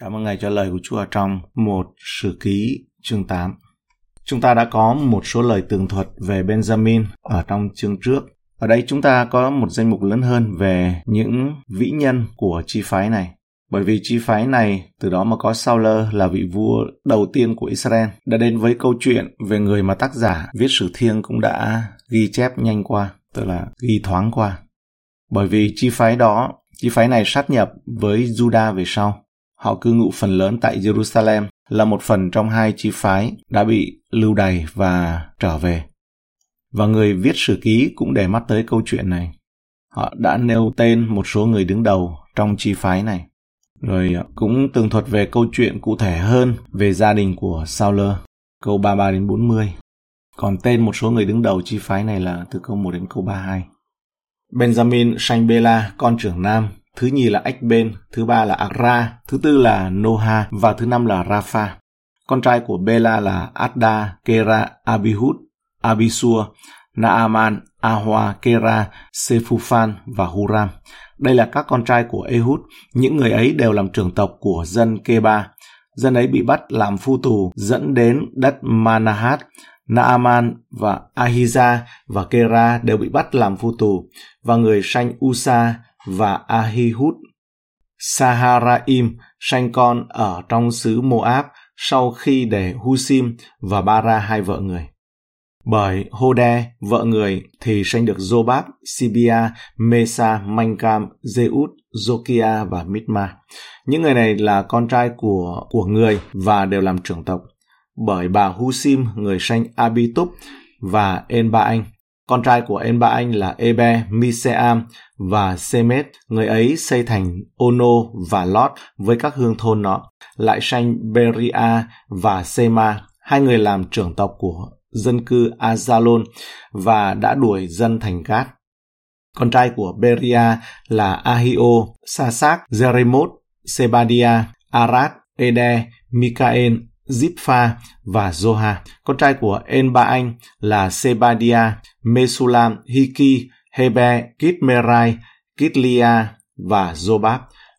Cảm ơn Ngài cho lời của Chúa trong một sử ký chương 8. Chúng ta đã có một số lời tường thuật về Benjamin ở trong chương trước. Ở đây chúng ta có một danh mục lớn hơn về những vĩ nhân của chi phái này. Bởi vì chi phái này từ đó mà có Saul là vị vua đầu tiên của Israel đã đến với câu chuyện về người mà tác giả viết sử thiêng cũng đã ghi chép nhanh qua, tức là ghi thoáng qua. Bởi vì chi phái đó, chi phái này sát nhập với Judah về sau. Họ cư ngụ phần lớn tại Jerusalem là một phần trong hai chi phái đã bị lưu đày và trở về. Và người viết sử ký cũng để mắt tới câu chuyện này. Họ đã nêu tên một số người đứng đầu trong chi phái này. Rồi cũng tường thuật về câu chuyện cụ thể hơn về gia đình của Saul, câu 33 đến 40. Còn tên một số người đứng đầu chi phái này là từ câu 1 đến câu 32. Benjamin sanh con trưởng nam, thứ nhì là Ekben, thứ ba là Akra, thứ tư là Noha và thứ năm là Rafa. Con trai của Bela là Adda, Kera, Abihud, Abisua, Naaman, Ahua, Kera, Sefufan và Huram. Đây là các con trai của Ehud, những người ấy đều làm trưởng tộc của dân Keba. Dân ấy bị bắt làm phu tù dẫn đến đất Manahat, Naaman và Ahiza và Kera đều bị bắt làm phu tù, và người sanh Usa và Ahihud. Saharaim sanh con ở trong xứ Moab sau khi để Husim và Bara hai vợ người. Bởi Hode, vợ người, thì sanh được Zobab, Sibia, Mesa, Mancam, Zeut, Zokia và Mitma. Những người này là con trai của của người và đều làm trưởng tộc. Bởi bà Husim, người sanh Abitub và Enba Anh. Con trai của Enba Anh là Ebe, Miseam và Semet. Người ấy xây thành Ono và Lot với các hương thôn nó. Lại sanh Beria và Sema, hai người làm trưởng tộc của dân cư Azalon và đã đuổi dân thành Gát. Con trai của Beria là Ahio, Sasak, Jeremot, Sebadia, Arad, Ede, Mikael, Zipha và Zoha. Con trai của Enba Anh là Sebadia, Mesulam, Hiki, Hebe, Kitmerai, Kitlia và Zobab.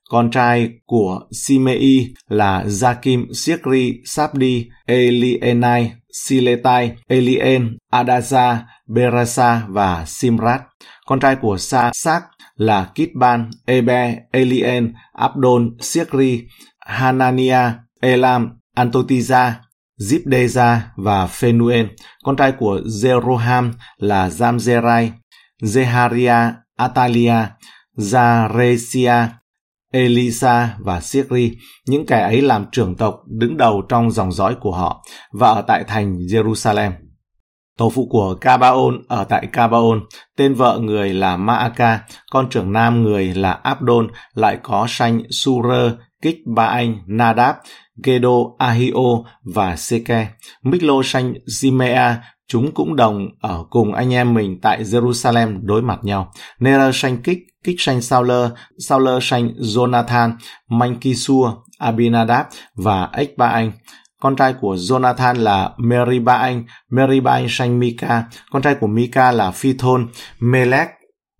Con trai của Simei là Jakim, Sikri, Sabdi, Elienai, Siletai, Elien, Adaza, Berasa và Simrat. Con trai của Sa Sak là Kitban, Ebe, Elien, Abdon, Sikri, Hanania, Elam, Antotiza, Zipdeza và Phenuel. Con trai của Jeroham là Zamzerai, Zeharia, Atalia, Zaresia, Elisa và Sikri, những kẻ ấy làm trưởng tộc đứng đầu trong dòng dõi của họ và ở tại thành Jerusalem. Tổ phụ của Cabaon ở tại Cabaon, tên vợ người là Maaka, con trưởng nam người là Abdon, lại có sanh Surer, Kích Ba Anh, Nadab, Gedo, Ahio và Seke. Miklo Zimea, chúng cũng đồng ở cùng anh em mình tại Jerusalem đối mặt nhau. Nera sanh Kích, Kích sanh Sauler, Sauler sanh Jonathan, Mankisua, Abinadab và Ếch Ba Anh. Con trai của Jonathan là Meriba Anh, Meriba Anh sanh Mika, con trai của Mika là Phithon, Melek, Melech,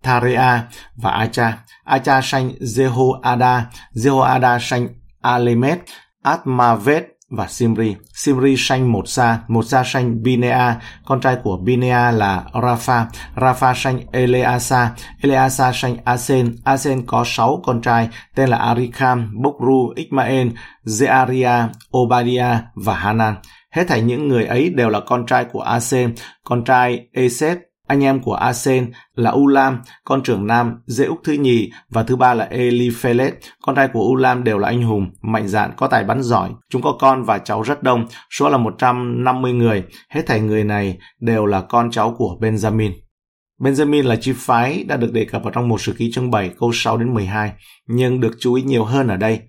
Tharea và Acha. Acha sanh Jehoada, Jehoada sanh Alemet, Atmavet và Simri. Simri sanh một sa, một sa sanh Binea, con trai của Binea là Rafa. Rafa sanh Eleasa, Eleasa sanh Asen, Asen có sáu con trai tên là Arikam, Bokru, Ismael, Zearia, Obadia và Hanan. Hết thảy những người ấy đều là con trai của Asen, con trai Esep, anh em của Asen là Ulam, con trưởng nam, dễ úc thứ nhì và thứ ba là Eliphelet. Con trai của Ulam đều là anh hùng, mạnh dạn, có tài bắn giỏi. Chúng có con và cháu rất đông, số là 150 người. Hết thảy người này đều là con cháu của Benjamin. Benjamin là chi phái đã được đề cập vào trong một sử ký chương 7 câu 6 đến 12, nhưng được chú ý nhiều hơn ở đây.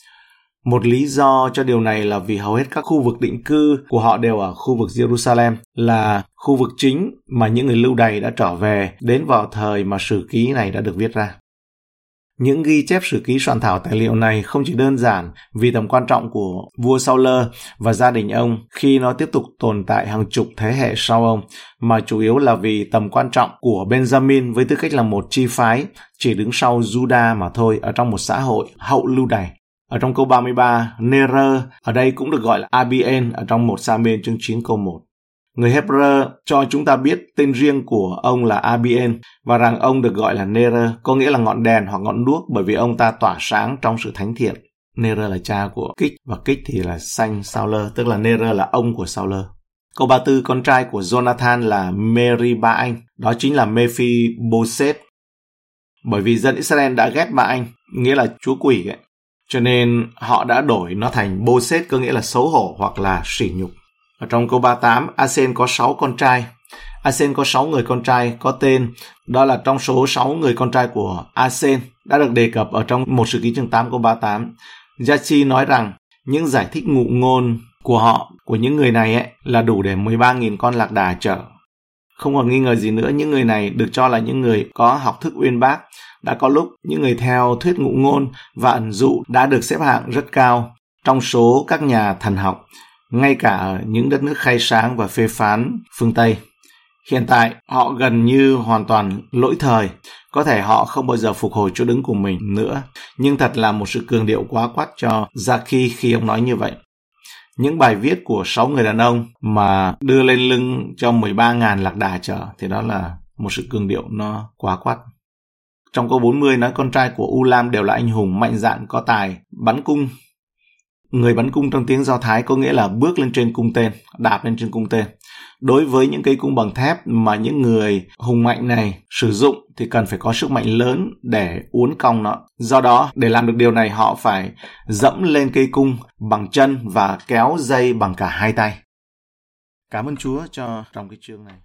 Một lý do cho điều này là vì hầu hết các khu vực định cư của họ đều ở khu vực Jerusalem, là khu vực chính mà những người lưu đày đã trở về đến vào thời mà sử ký này đã được viết ra. Những ghi chép sử ký soạn thảo tài liệu này không chỉ đơn giản vì tầm quan trọng của vua Saul và gia đình ông khi nó tiếp tục tồn tại hàng chục thế hệ sau ông, mà chủ yếu là vì tầm quan trọng của Benjamin với tư cách là một chi phái chỉ đứng sau Judah mà thôi ở trong một xã hội hậu lưu đày. Ở trong câu 33, Nerer ở đây cũng được gọi là Abien ở trong một Samuel chương 9 câu 1. Người Hebrew cho chúng ta biết tên riêng của ông là Abien và rằng ông được gọi là Nerer, có nghĩa là ngọn đèn hoặc ngọn đuốc bởi vì ông ta tỏa sáng trong sự thánh thiện. Nerer là cha của Kích và Kích thì là sanh Sauler, tức là Nerer là ông của Sauler. Câu 34, con trai của Jonathan là Mary ba anh, đó chính là Mephibosheth. Bởi vì dân Israel đã ghét ba anh, nghĩa là chúa quỷ ấy. Cho nên họ đã đổi nó thành bô xết có nghĩa là xấu hổ hoặc là sỉ nhục. Ở trong câu 38, Asen có 6 con trai. Asen có 6 người con trai có tên, đó là trong số 6 người con trai của Asen đã được đề cập ở trong một sự ký chương 8 câu 38. Yachi nói rằng những giải thích ngụ ngôn của họ, của những người này ấy, là đủ để 13.000 con lạc đà chở. Không còn nghi ngờ gì nữa, những người này được cho là những người có học thức uyên bác. Đã có lúc những người theo thuyết ngụ ngôn và ẩn dụ đã được xếp hạng rất cao trong số các nhà thần học, ngay cả ở những đất nước khai sáng và phê phán phương Tây. Hiện tại, họ gần như hoàn toàn lỗi thời. Có thể họ không bao giờ phục hồi chỗ đứng của mình nữa. Nhưng thật là một sự cường điệu quá quát cho Zaki khi ông nói như vậy. Những bài viết của 6 người đàn ông mà đưa lên lưng cho 13.000 lạc đà chở thì đó là một sự cường điệu nó quá quát. Trong câu 40 nói con trai của Ulam đều là anh hùng mạnh dạn có tài, bắn cung Người bắn cung trong tiếng Do Thái có nghĩa là bước lên trên cung tên, đạp lên trên cung tên. Đối với những cây cung bằng thép mà những người hùng mạnh này sử dụng thì cần phải có sức mạnh lớn để uốn cong nó. Do đó, để làm được điều này họ phải dẫm lên cây cung bằng chân và kéo dây bằng cả hai tay. Cảm ơn Chúa cho trong cái chương này.